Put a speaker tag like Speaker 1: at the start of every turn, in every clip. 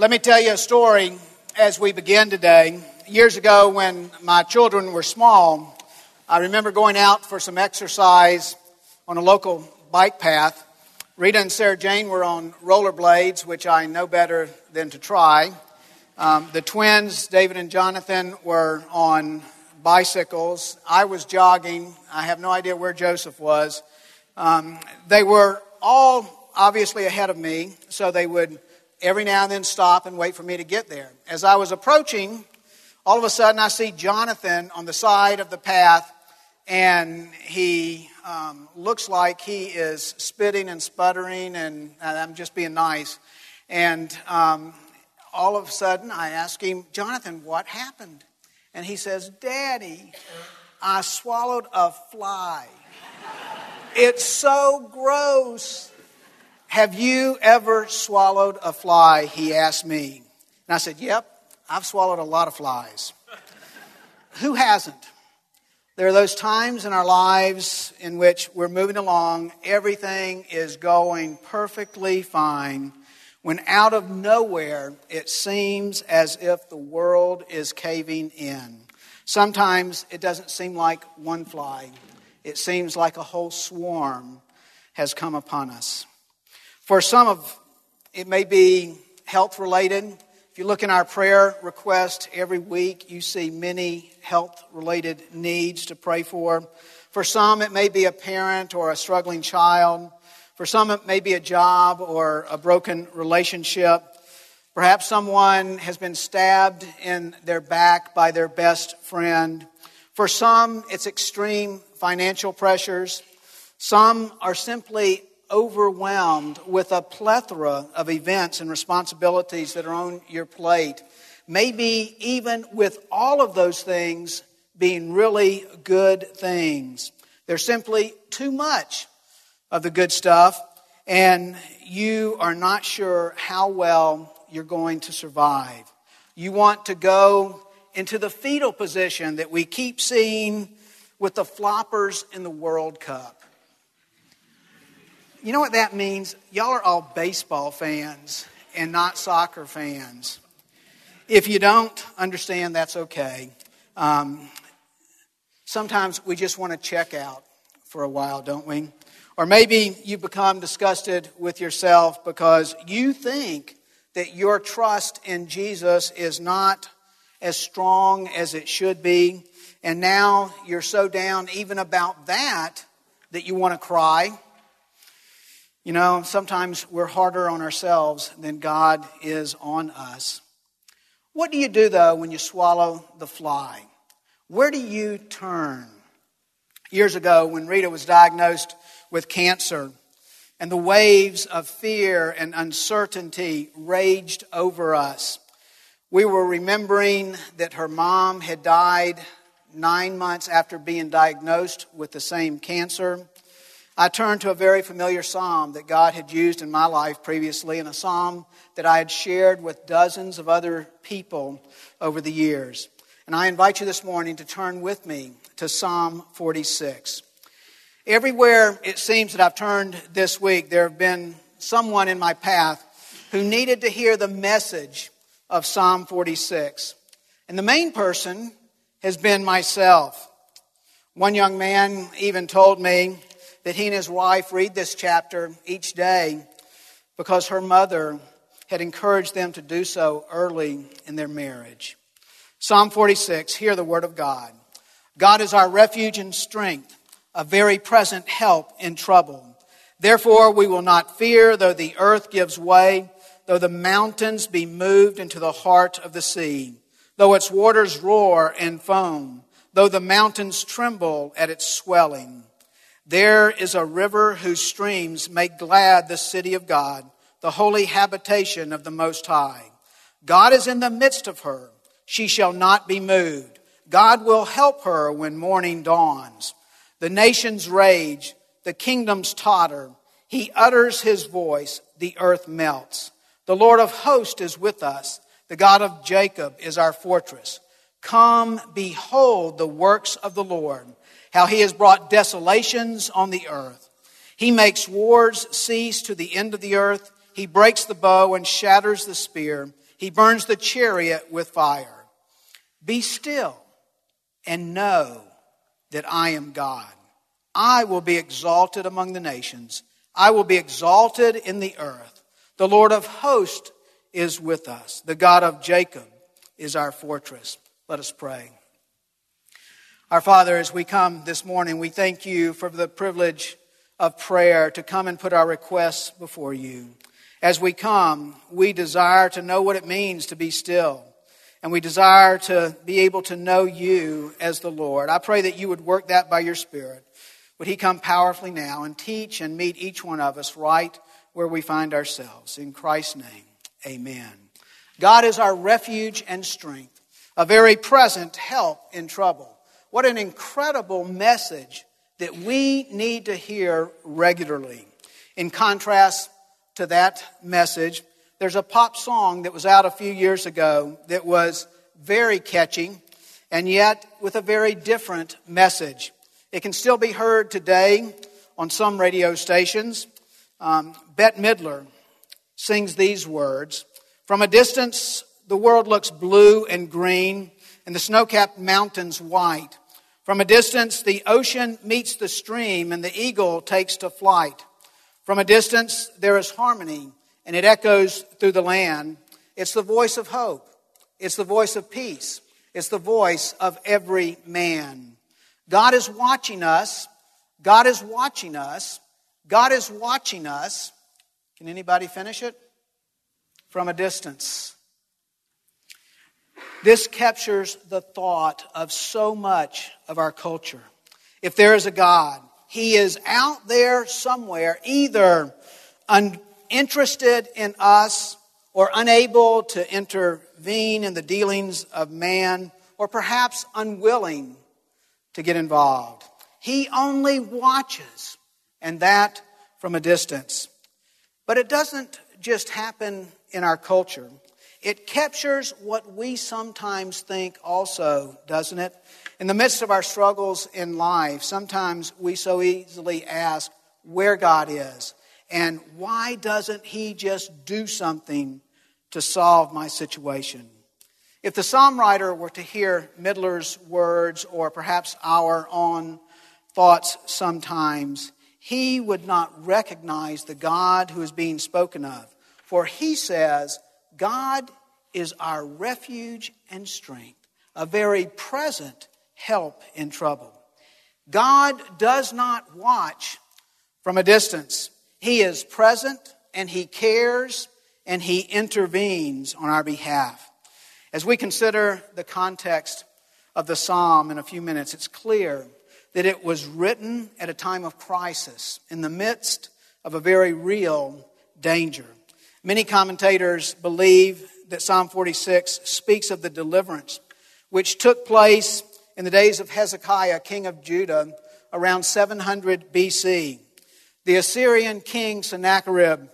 Speaker 1: Let me tell you a story as we begin today. Years ago, when my children were small, I remember going out for some exercise on a local bike path. Rita and Sarah Jane were on rollerblades, which I know better than to try. Um, the twins, David and Jonathan, were on bicycles. I was jogging. I have no idea where Joseph was. Um, they were all obviously ahead of me, so they would every now and then stop and wait for me to get there. As I was approaching, all of a sudden I see Jonathan on the side of the path, and he um, looks like he is spitting and sputtering, and, and I'm just being nice. And um, all of a sudden I ask him, Jonathan, what happened? And he says, Daddy, I swallowed a fly. It's so gross. Have you ever swallowed a fly? He asked me. And I said, Yep, I've swallowed a lot of flies. Who hasn't? There are those times in our lives in which we're moving along, everything is going perfectly fine, when out of nowhere it seems as if the world is caving in. Sometimes it doesn't seem like one fly, it seems like a whole swarm has come upon us. For some of it may be health related. If you look in our prayer request every week, you see many health related needs to pray for. For some, it may be a parent or a struggling child. For some, it may be a job or a broken relationship. Perhaps someone has been stabbed in their back by their best friend. For some, it's extreme financial pressures. Some are simply overwhelmed with a plethora of events and responsibilities that are on your plate. Maybe even with all of those things being really good things. There's simply too much of the good stuff, and you are not sure how well you're going to survive. You want to go into the fetal position that we keep seeing with the floppers in the World Cup. You know what that means? Y'all are all baseball fans and not soccer fans. If you don't understand, that's okay. Um, sometimes we just want to check out for a while, don't we? Or maybe you become disgusted with yourself because you think that your trust in Jesus is not as strong as it should be. And now you're so down even about that that you want to cry you know, sometimes we're harder on ourselves than God is on us. What do you do, though, when you swallow the fly? Where do you turn? Years ago, when Rita was diagnosed with cancer, and the waves of fear and uncertainty raged over us, we were remembering that her mom had died nine months after being diagnosed with the same cancer. I turned to a very familiar psalm that God had used in my life previously, and a psalm that I had shared with dozens of other people over the years. And I invite you this morning to turn with me to Psalm 46. Everywhere it seems that I've turned this week, there have been someone in my path who needed to hear the message of Psalm 46. And the main person has been myself. One young man even told me that he and his wife read this chapter each day because her mother had encouraged them to do so early in their marriage. Psalm 46, hear the word of God. God is our refuge and strength, a very present help in trouble. Therefore, we will not fear, though the earth gives way, though the mountains be moved into the heart of the sea, though its waters roar and foam, though the mountains tremble at its swelling. There is a river whose streams make glad the city of God, the holy habitation of the Most High. God is in the midst of her. She shall not be moved. God will help her when morning dawns. The nations rage, the kingdoms totter. He utters his voice, the earth melts. The Lord of hosts is with us. The God of Jacob is our fortress. Come, behold the works of the Lord how he has brought desolations on the earth. He makes wars cease to the end of the earth. He breaks the bow and shatters the spear. He burns the chariot with fire. Be still and know that I am God. I will be exalted among the nations. I will be exalted in the earth. The Lord of hosts is with us. The God of Jacob is our fortress. Let us pray. Our Father, as we come this morning, we thank you for the privilege of prayer to come and put our requests before you. As we come, we desire to know what it means to be still, and we desire to be able to know you as the Lord. I pray that you would work that by your Spirit. Would He come powerfully now and teach and meet each one of us right where we find ourselves? In Christ's name, amen. God is our refuge and strength, a very present help in trouble. What an incredible message that we need to hear regularly. In contrast to that message, there's a pop song that was out a few years ago that was very catchy and yet with a very different message. It can still be heard today on some radio stations. Um, Bette Midler sings these words From a distance, the world looks blue and green and the snow capped mountains white. From a distance, the ocean meets the stream, and the eagle takes to flight. From a distance, there is harmony, and it echoes through the land. It's the voice of hope, it's the voice of peace, it's the voice of every man. God is watching us. God is watching us. God is watching us. Can anybody finish it? From a distance. This captures the thought of so much of our culture. If there is a God, He is out there somewhere, either uninterested in us or unable to intervene in the dealings of man, or perhaps unwilling to get involved. He only watches, and that from a distance. But it doesn't just happen in our culture. It captures what we sometimes think also, doesn't it? In the midst of our struggles in life, sometimes we so easily ask where God is and why doesn't He just do something to solve my situation? If the psalm writer were to hear Midler's words or perhaps our own thoughts sometimes, he would not recognize the God who is being spoken of. For he says, God is our refuge and strength, a very present help in trouble. God does not watch from a distance. He is present and He cares and He intervenes on our behalf. As we consider the context of the psalm in a few minutes, it's clear that it was written at a time of crisis in the midst of a very real danger. Many commentators believe that Psalm 46 speaks of the deliverance which took place in the days of Hezekiah, king of Judah, around 700 BC. The Assyrian king Sennacherib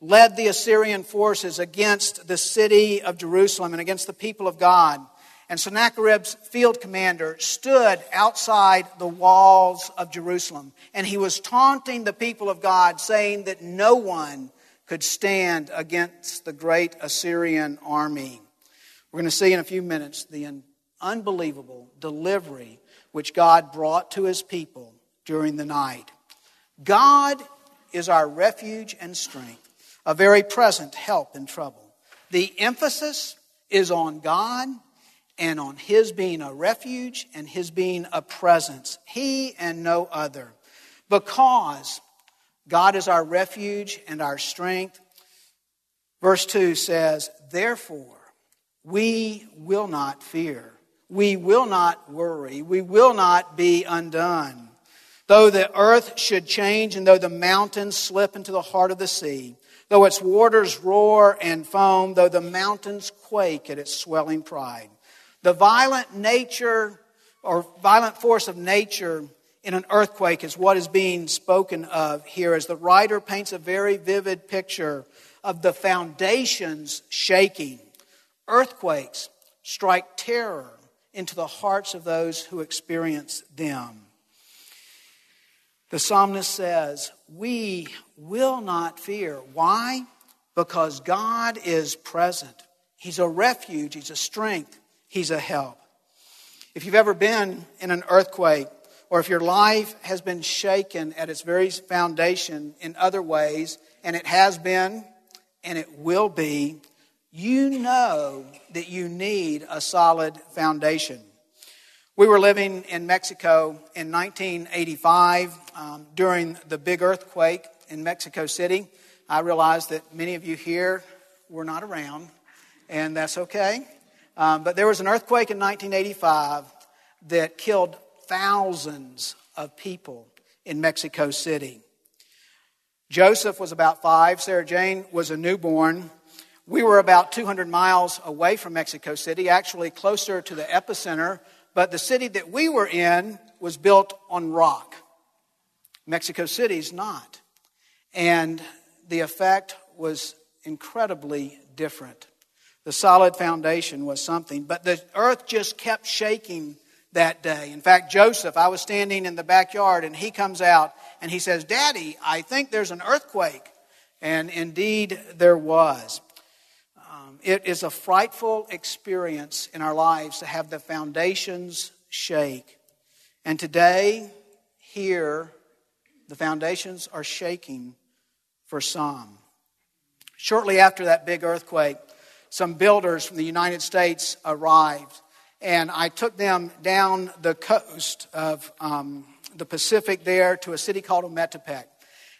Speaker 1: led the Assyrian forces against the city of Jerusalem and against the people of God. And Sennacherib's field commander stood outside the walls of Jerusalem and he was taunting the people of God, saying that no one could stand against the great Assyrian army. We're going to see in a few minutes the unbelievable delivery which God brought to his people during the night. God is our refuge and strength, a very present help in trouble. The emphasis is on God and on His being a refuge and His being a presence, He and no other. Because God is our refuge and our strength. Verse 2 says, Therefore, we will not fear. We will not worry. We will not be undone. Though the earth should change and though the mountains slip into the heart of the sea, though its waters roar and foam, though the mountains quake at its swelling pride, the violent nature or violent force of nature in an earthquake is what is being spoken of here as the writer paints a very vivid picture of the foundations shaking. Earthquakes strike terror into the hearts of those who experience them. The psalmist says, We will not fear. Why? Because God is present He's a refuge, He's a strength, He's a help. If you've ever been in an earthquake, or if your life has been shaken at its very foundation in other ways, and it has been and it will be, you know that you need a solid foundation. We were living in Mexico in 1985 um, during the big earthquake in Mexico City. I realize that many of you here were not around, and that's okay. Um, but there was an earthquake in 1985 that killed thousands of people in Mexico City. Joseph was about five, Sarah Jane was a newborn. We were about 200 miles away from Mexico City, actually closer to the epicenter, but the city that we were in was built on rock. Mexico City's not. And the effect was incredibly different. The solid foundation was something, but the earth just kept shaking that day. In fact, Joseph, I was standing in the backyard and he comes out and he says, Daddy, I think there's an earthquake. And indeed, there was. Um, it is a frightful experience in our lives to have the foundations shake. And today, here, the foundations are shaking for some. Shortly after that big earthquake, some builders from the United States arrived and I took them down the coast of um, the Pacific there to a city called Ometepec.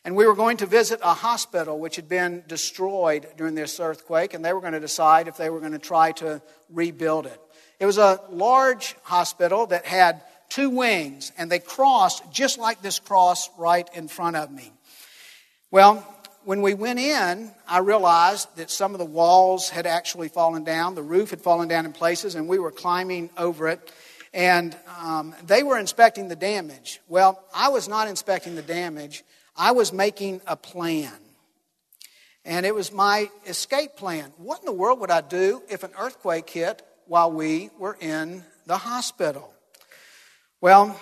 Speaker 1: And we were going to visit a hospital which had been destroyed during this earthquake, and they were going to decide if they were going to try to rebuild it. It was a large hospital that had two wings, and they crossed just like this cross right in front of me. Well, when we went in, I realized that some of the walls had actually fallen down, the roof had fallen down in places, and we were climbing over it. And um, they were inspecting the damage. Well, I was not inspecting the damage, I was making a plan. And it was my escape plan. What in the world would I do if an earthquake hit while we were in the hospital? Well,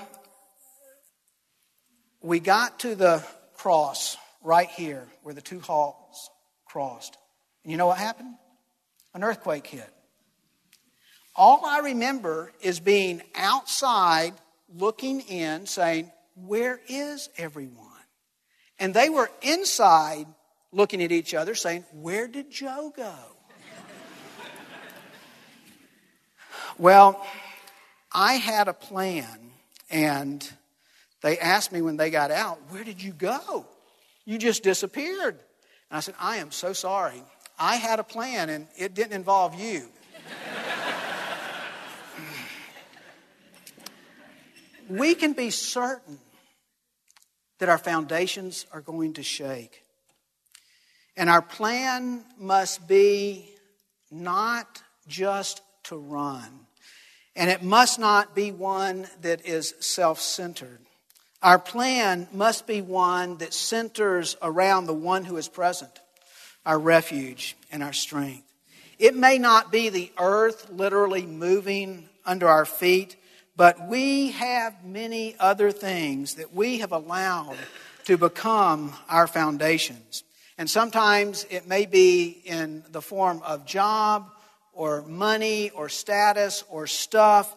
Speaker 1: we got to the cross right here where the two halls crossed. And you know what happened? An earthquake hit. All I remember is being outside looking in, saying, Where is everyone? And they were inside looking at each other, saying, Where did Joe go? well, I had a plan, and they asked me when they got out, Where did you go? You just disappeared. And I said, I am so sorry. I had a plan and it didn't involve you. we can be certain that our foundations are going to shake. And our plan must be not just to run, and it must not be one that is self centered. Our plan must be one that centers around the one who is present, our refuge and our strength. It may not be the earth literally moving under our feet, but we have many other things that we have allowed to become our foundations. And sometimes it may be in the form of job or money or status or stuff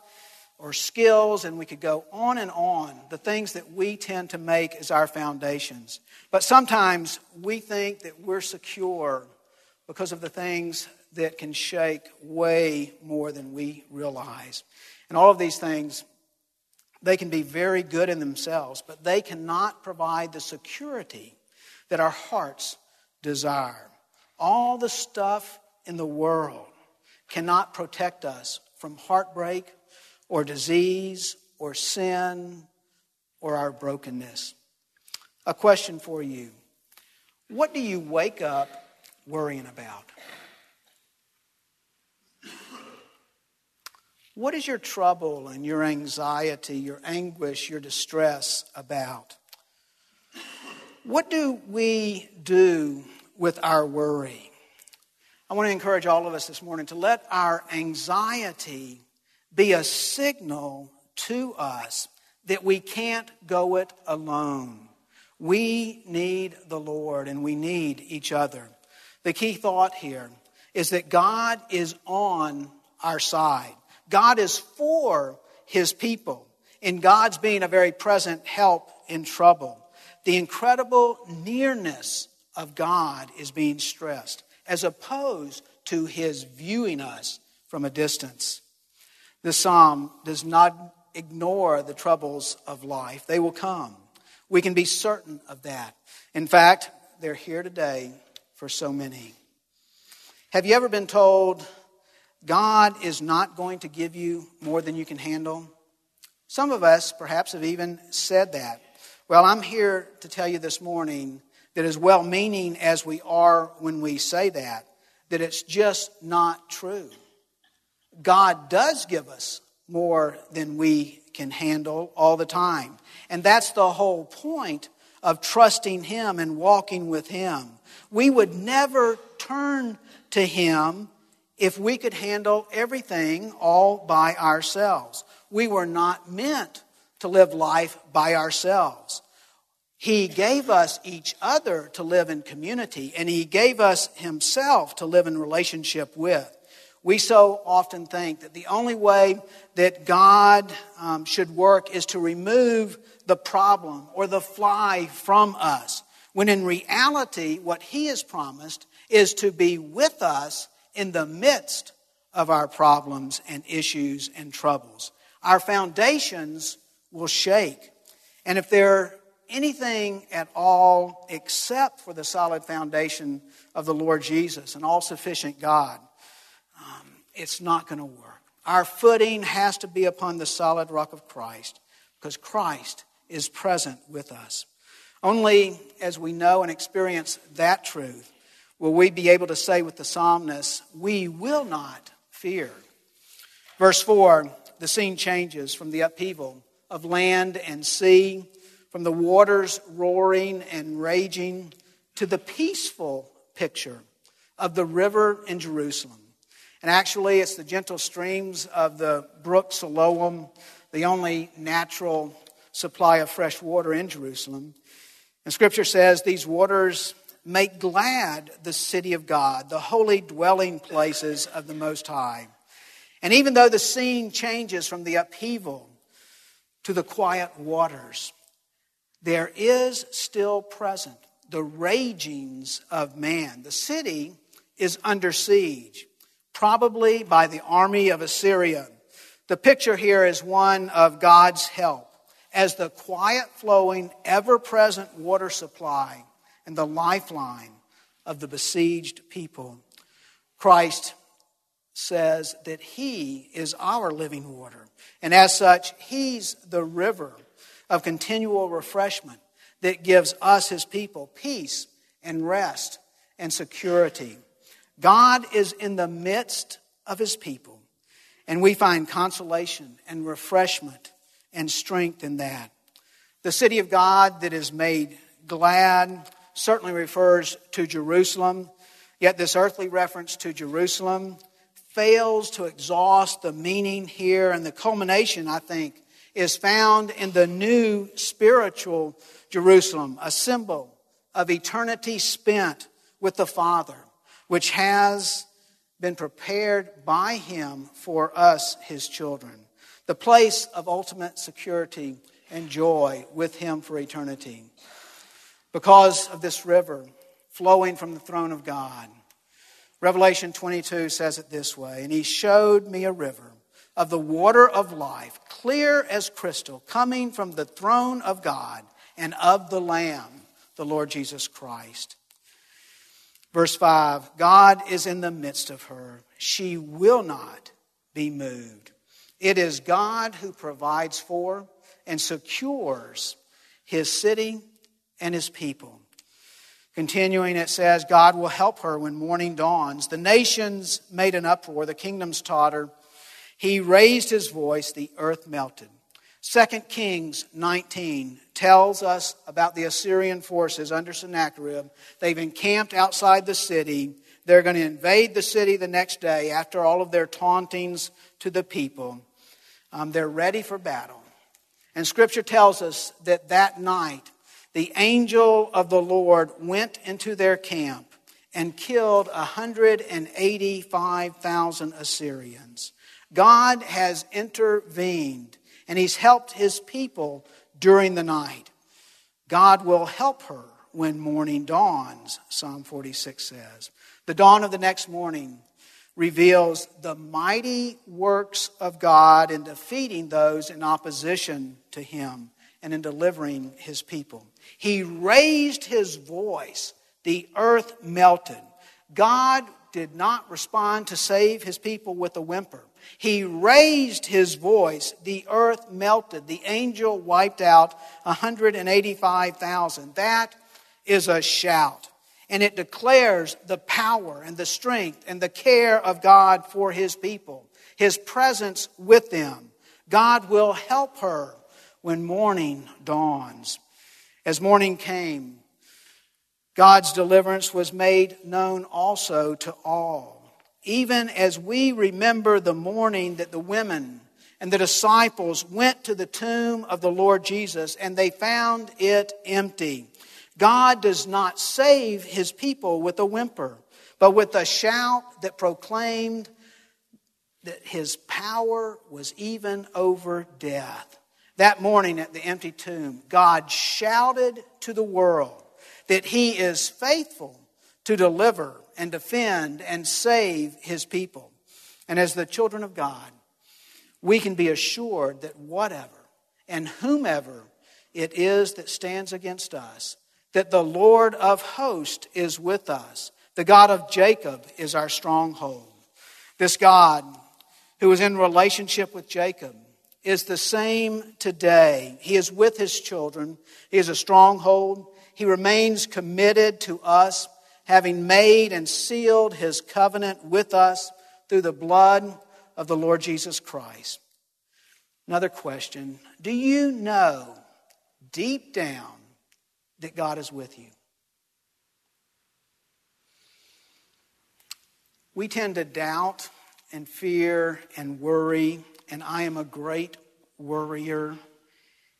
Speaker 1: or skills, and we could go on and on, the things that we tend to make as our foundations. But sometimes we think that we're secure because of the things that can shake way more than we realize. And all of these things, they can be very good in themselves, but they cannot provide the security that our hearts desire. All the stuff in the world cannot protect us from heartbreak or disease or sin or our brokenness. A question for you What do you wake up worrying about? What is your trouble and your anxiety, your anguish, your distress about? What do we do with our worry? I want to encourage all of us this morning to let our anxiety be a signal to us that we can't go it alone. We need the Lord and we need each other. The key thought here is that God is on our side. God is for his people, and God's being a very present help in trouble. The incredible nearness of God is being stressed, as opposed to his viewing us from a distance. This psalm does not ignore the troubles of life, they will come. We can be certain of that. In fact, they're here today for so many. Have you ever been told God is not going to give you more than you can handle? Some of us perhaps have even said that. Well, I'm here to tell you this morning that as well meaning as we are when we say that, that it's just not true. God does give us more than we can handle all the time. And that's the whole point of trusting Him and walking with Him. We would never turn to Him if we could handle everything all by ourselves. We were not meant to live life by ourselves. He gave us each other to live in community, and He gave us Himself to live in relationship with. We so often think that the only way that God um, should work is to remove the problem or the fly from us, when in reality, what He has promised is to be with us in the midst of our problems and issues and troubles. Our foundations will shake. And if they're anything at all except for the solid foundation of the Lord Jesus, an all sufficient God, it's not going to work. Our footing has to be upon the solid rock of Christ because Christ is present with us. Only as we know and experience that truth will we be able to say with the psalmist, We will not fear. Verse 4 the scene changes from the upheaval of land and sea from the waters roaring and raging to the peaceful picture of the river in Jerusalem. And actually, it's the gentle streams of the brook Siloam, the only natural supply of fresh water in Jerusalem. And Scripture says these waters make glad the city of God, the holy dwelling places of the Most High. And even though the scene changes from the upheaval to the quiet waters, there is still present the ragings of man. The city is under siege, probably by the army of Assyria. The picture here is one of God's help as the quiet flowing, ever present water supply and the lifeline of the besieged people. Christ says that He is our living water, and as such, He's the river of continual refreshment that gives us, his people, peace and rest and security. God is in the midst of his people, and we find consolation and refreshment and strength in that. The city of God that is made glad certainly refers to Jerusalem, yet this earthly reference to Jerusalem fails to exhaust the meaning here and the culmination, I think, is found in the new spiritual Jerusalem, a symbol of eternity spent with the Father, which has been prepared by Him for us, His children. The place of ultimate security and joy with Him for eternity. Because of this river flowing from the throne of God, Revelation 22 says it this way And He showed me a river of the water of life, clear as crystal, coming from the throne of God and of the Lamb, the Lord Jesus Christ. Verse 5 God is in the midst of her. She will not be moved. It is God who provides for and secures his city and his people. Continuing, it says, God will help her when morning dawns. The nations made an uproar, the kingdoms tottered. He raised his voice, the earth melted. 2 Kings 19 tells us about the Assyrian forces under Sennacherib. They've encamped outside the city. They're going to invade the city the next day after all of their tauntings to the people. Um, they're ready for battle. And Scripture tells us that that night, the angel of the Lord went into their camp and killed 185,000 Assyrians. God has intervened and he's helped his people during the night. God will help her when morning dawns, Psalm 46 says. The dawn of the next morning reveals the mighty works of God in defeating those in opposition to him and in delivering his people. He raised his voice, the earth melted. God did not respond to save his people with a whimper. He raised his voice, the earth melted, the angel wiped out 185,000. That is a shout. And it declares the power and the strength and the care of God for his people, his presence with them. God will help her when morning dawns. As morning came, God's deliverance was made known also to all. Even as we remember the morning that the women and the disciples went to the tomb of the Lord Jesus and they found it empty. God does not save his people with a whimper, but with a shout that proclaimed that his power was even over death. That morning at the empty tomb, God shouted to the world that he is faithful to deliver and defend and save his people. And as the children of God, we can be assured that whatever and whomever it is that stands against us, that the Lord of hosts is with us. The God of Jacob is our stronghold. This God who is in relationship with Jacob is the same today. He is with his children. He is a stronghold. He remains committed to us, having made and sealed his covenant with us through the blood of the Lord Jesus Christ. Another question Do you know deep down that God is with you? We tend to doubt and fear and worry and I am a great worrier.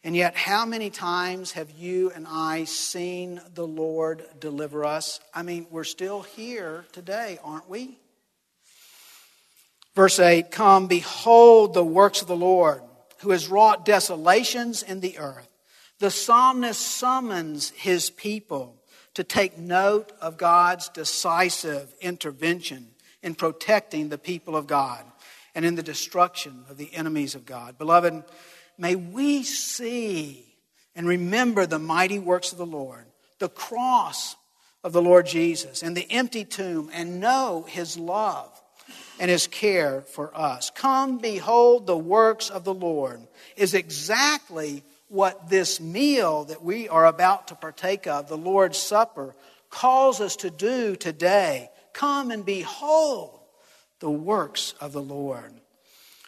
Speaker 1: And yet, how many times have you and I seen the Lord deliver us? I mean, we're still here today, aren't we? Verse 8 Come, behold the works of the Lord, who has wrought desolations in the earth. The psalmist summons his people to take note of God's decisive intervention in protecting the people of God and in the destruction of the enemies of God. Beloved, may we see and remember the mighty works of the Lord, the cross of the Lord Jesus, and the empty tomb, and know his love and his care for us. Come, behold the works of the Lord is exactly what this meal that we are about to partake of, the Lord's Supper, calls us to do today. Come and behold the works of the Lord.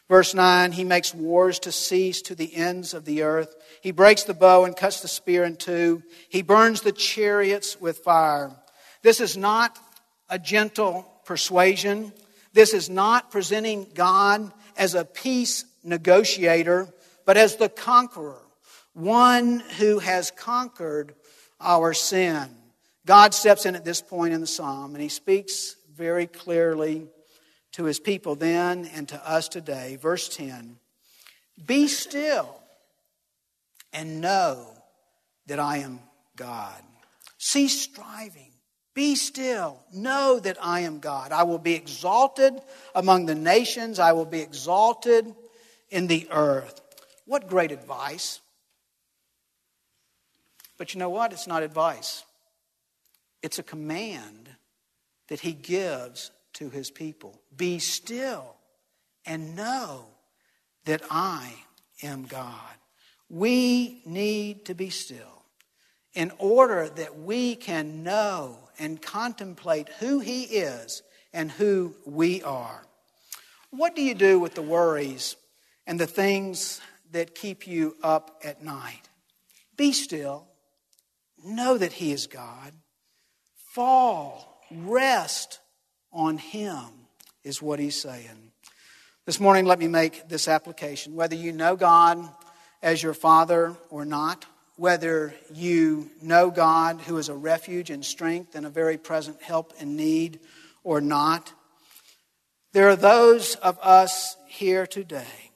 Speaker 1: Verse 9, he makes wars to cease to the ends of the earth. He breaks the bow and cuts the spear in two. He burns the chariots with fire. This is not a gentle persuasion. This is not presenting God as a peace negotiator, but as the conqueror, one who has conquered our sin. God steps in at this point in the psalm and he speaks very clearly to his people then and to us today. Verse 10 Be still and know that I am God. Cease striving. Be still. Know that I am God. I will be exalted among the nations. I will be exalted in the earth. What great advice. But you know what? It's not advice, it's a command that he gives to his people Be still and know that I am God. We need to be still in order that we can know and contemplate who he is and who we are. What do you do with the worries and the things that keep you up at night? Be still. Know that He is God. Fall. Rest on Him, is what he's saying. This morning, let me make this application. Whether you know God as your Father or not, whether you know God, who is a refuge and strength and a very present help in need, or not. There are those of us here today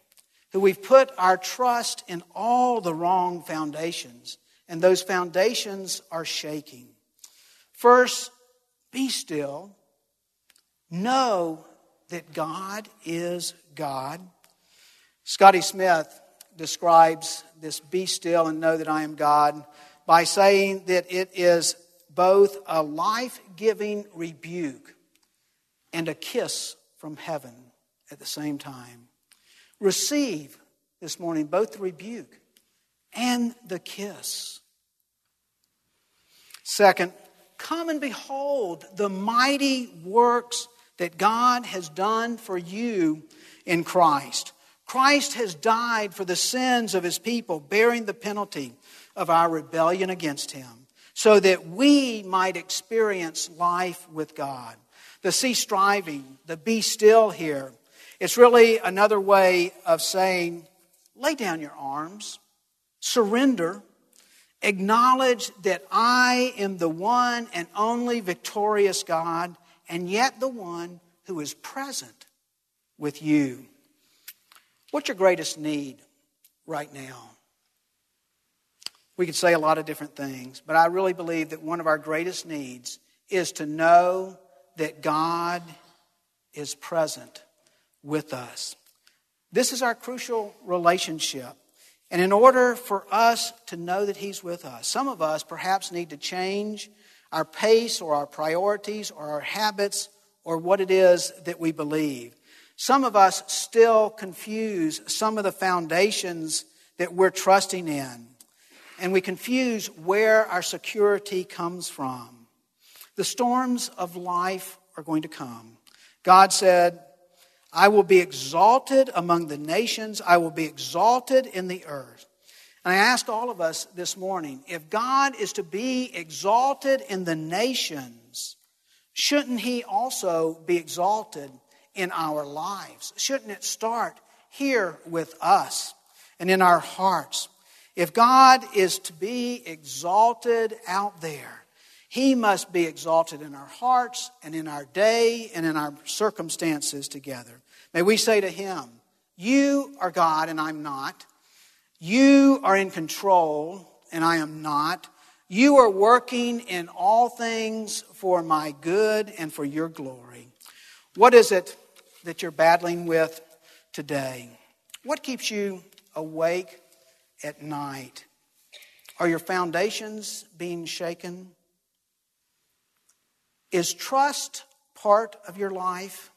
Speaker 1: who we've put our trust in all the wrong foundations, and those foundations are shaking. First, be still. Know that God is God. Scotty Smith describes this be still and know that I am God by saying that it is both a life giving rebuke and a kiss from heaven at the same time. Receive this morning both the rebuke and the kiss. Second, come and behold the mighty works that God has done for you in Christ. Christ has died for the sins of his people, bearing the penalty of our rebellion against him, so that we might experience life with God. The cease striving, the be still here, it's really another way of saying, lay down your arms, surrender, acknowledge that I am the one and only victorious God, and yet the one who is present with you. What's your greatest need right now? We could say a lot of different things, but I really believe that one of our greatest needs is to know that God is present with us. This is our crucial relationship. And in order for us to know that He's with us, some of us perhaps need to change our pace or our priorities or our habits or what it is that we believe. Some of us still confuse some of the foundations that we're trusting in, and we confuse where our security comes from. The storms of life are going to come. God said, I will be exalted among the nations, I will be exalted in the earth. And I ask all of us this morning if God is to be exalted in the nations, shouldn't he also be exalted in our lives? Shouldn't it start here with us and in our hearts? If God is to be exalted out there, he must be exalted in our hearts and in our day and in our circumstances together. May we say to Him, You are God and I'm not. You are in control and I am not. You are working in all things for my good and for your glory. What is it that you're battling with today? What keeps you awake at night? Are your foundations being shaken? Is trust part of your life?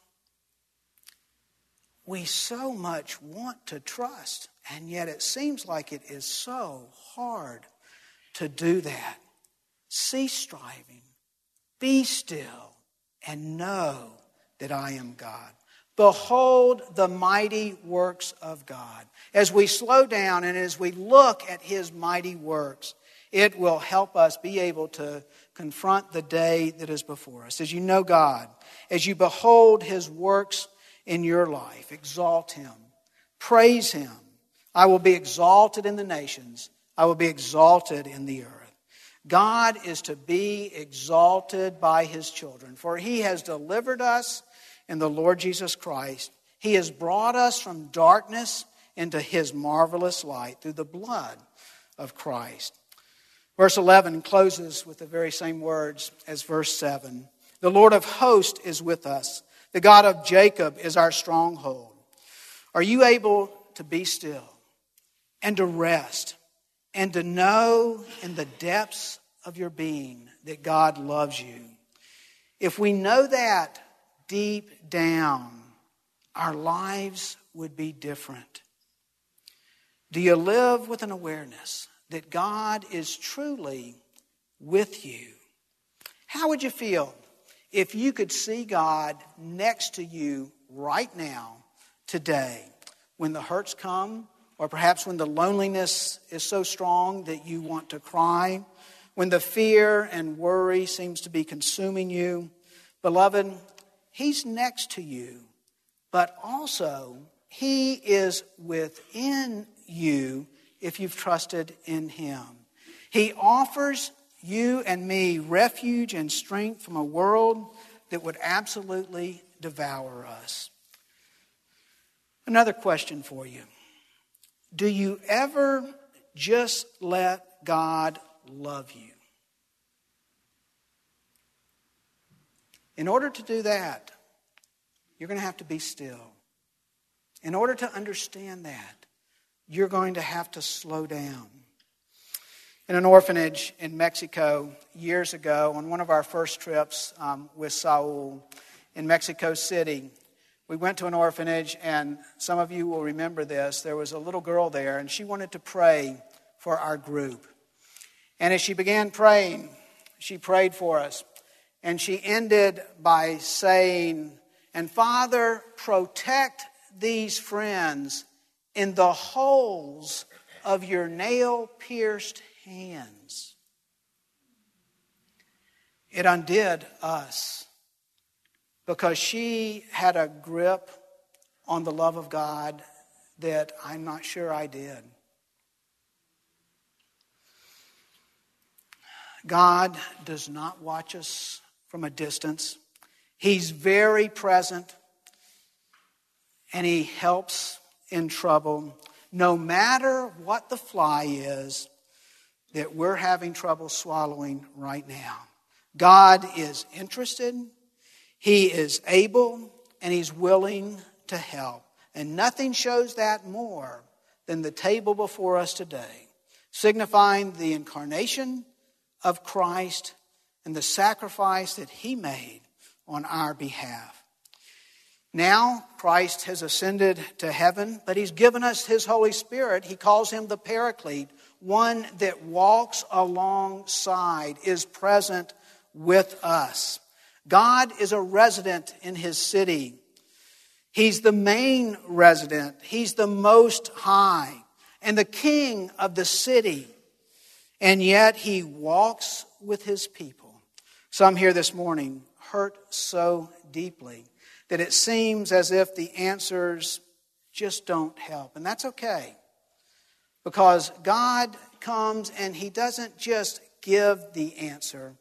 Speaker 1: We so much want to trust, and yet it seems like it is so hard to do that. Cease striving, be still, and know that I am God. Behold the mighty works of God. As we slow down and as we look at his mighty works, it will help us be able to confront the day that is before us. As you know God, as you behold his works in your life, exalt him, praise him. I will be exalted in the nations, I will be exalted in the earth. God is to be exalted by his children, for he has delivered us in the Lord Jesus Christ. He has brought us from darkness into his marvelous light through the blood of Christ. Verse 11 closes with the very same words as verse 7. The Lord of hosts is with us. The God of Jacob is our stronghold. Are you able to be still and to rest and to know in the depths of your being that God loves you? If we know that, deep down, our lives would be different. Do you live with an awareness that God is truly with you? How would you feel if you could see God next to you right now, today, when the hurts come, or perhaps when the loneliness is so strong that you want to cry, when the fear and worry seems to be consuming you? Beloved, He's next to you, but also He is within you if you've trusted in Him. He offers you and me refuge and strength from a world that would absolutely devour us. Another question for you Do you ever just let God love you? In order to do that, you're going to have to be still. In order to understand that, you're going to have to slow down. In an orphanage in Mexico years ago, on one of our first trips um, with Saul in Mexico City, we went to an orphanage, and some of you will remember this. There was a little girl there, and she wanted to pray for our group. And as she began praying, she prayed for us. And she ended by saying, And Father, protect these friends in the holes of your nail pierced hands. It undid us because she had a grip on the love of God that I'm not sure I did. God does not watch us from a distance. He's very present and He helps in trouble. No matter what the fly is that we're having trouble swallowing right now, God is interested, He is able, and He's willing to help. And nothing shows that more than the table before us today, signifying the incarnation of Christ and the sacrifice that he made on our behalf. Now, Christ has ascended to heaven, but he's given us his Holy Spirit. He calls him the Paraclete, one that walks alongside, is present with us. God is a resident in his city. He's the main resident, he's the most high, and the king of the city. And yet he walks with his people. Some here this morning hurt so deeply that it seems as if the answers just don't help. And that's okay. Because God comes and he doesn't just give the answer,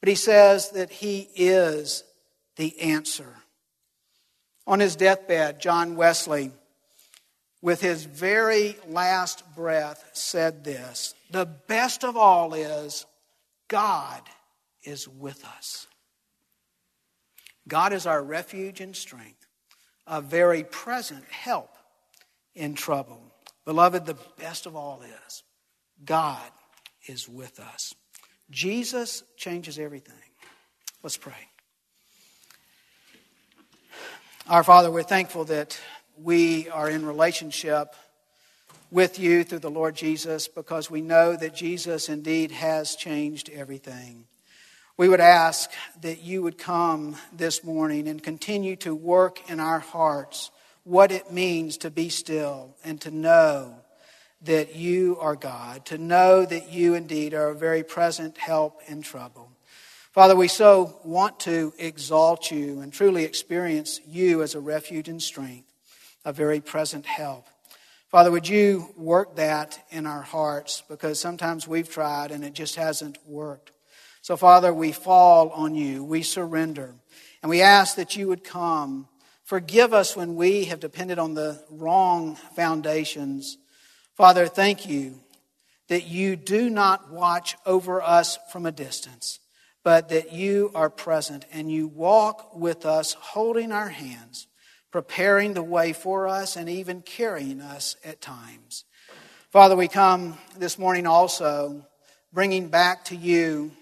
Speaker 1: but he says that he is the answer. On his deathbed, John Wesley with his very last breath, said this The best of all is God is with us. God is our refuge and strength, a very present help in trouble. Beloved, the best of all is God is with us. Jesus changes everything. Let's pray. Our Father, we're thankful that we are in relationship with you through the Lord Jesus because we know that Jesus indeed has changed everything. We would ask that you would come this morning and continue to work in our hearts what it means to be still and to know that you are God, to know that you indeed are a very present help in trouble. Father, we so want to exalt you and truly experience you as a refuge and strength a very present help. Father, would you work that in our hearts because sometimes we've tried and it just hasn't worked. So, Father, we fall on you, we surrender, and we ask that you would come. Forgive us when we have depended on the wrong foundations. Father, thank you that you do not watch over us from a distance, but that you are present and you walk with us, holding our hands preparing the way for us and even carrying us at times. Father, we come this morning also bringing back to you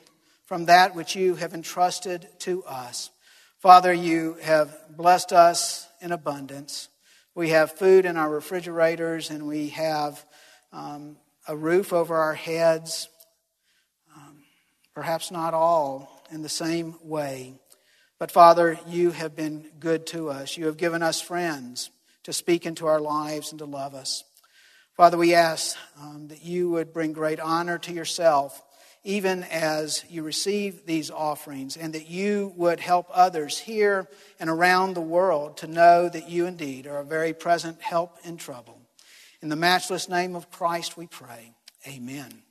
Speaker 1: from that which you have entrusted to us. Father, you have blessed us in abundance. We have food in our refrigerators and we have um, a roof over our heads. Um, perhaps not all in the same way. But Father, you have been good to us. You have given us friends to speak into our lives and to love us. Father, we ask um, that you would bring great honor to yourself, even as you receive these offerings, and that you would help others here and around the world to know that you indeed are a very present help in trouble. In the matchless name of Christ, we pray. Amen.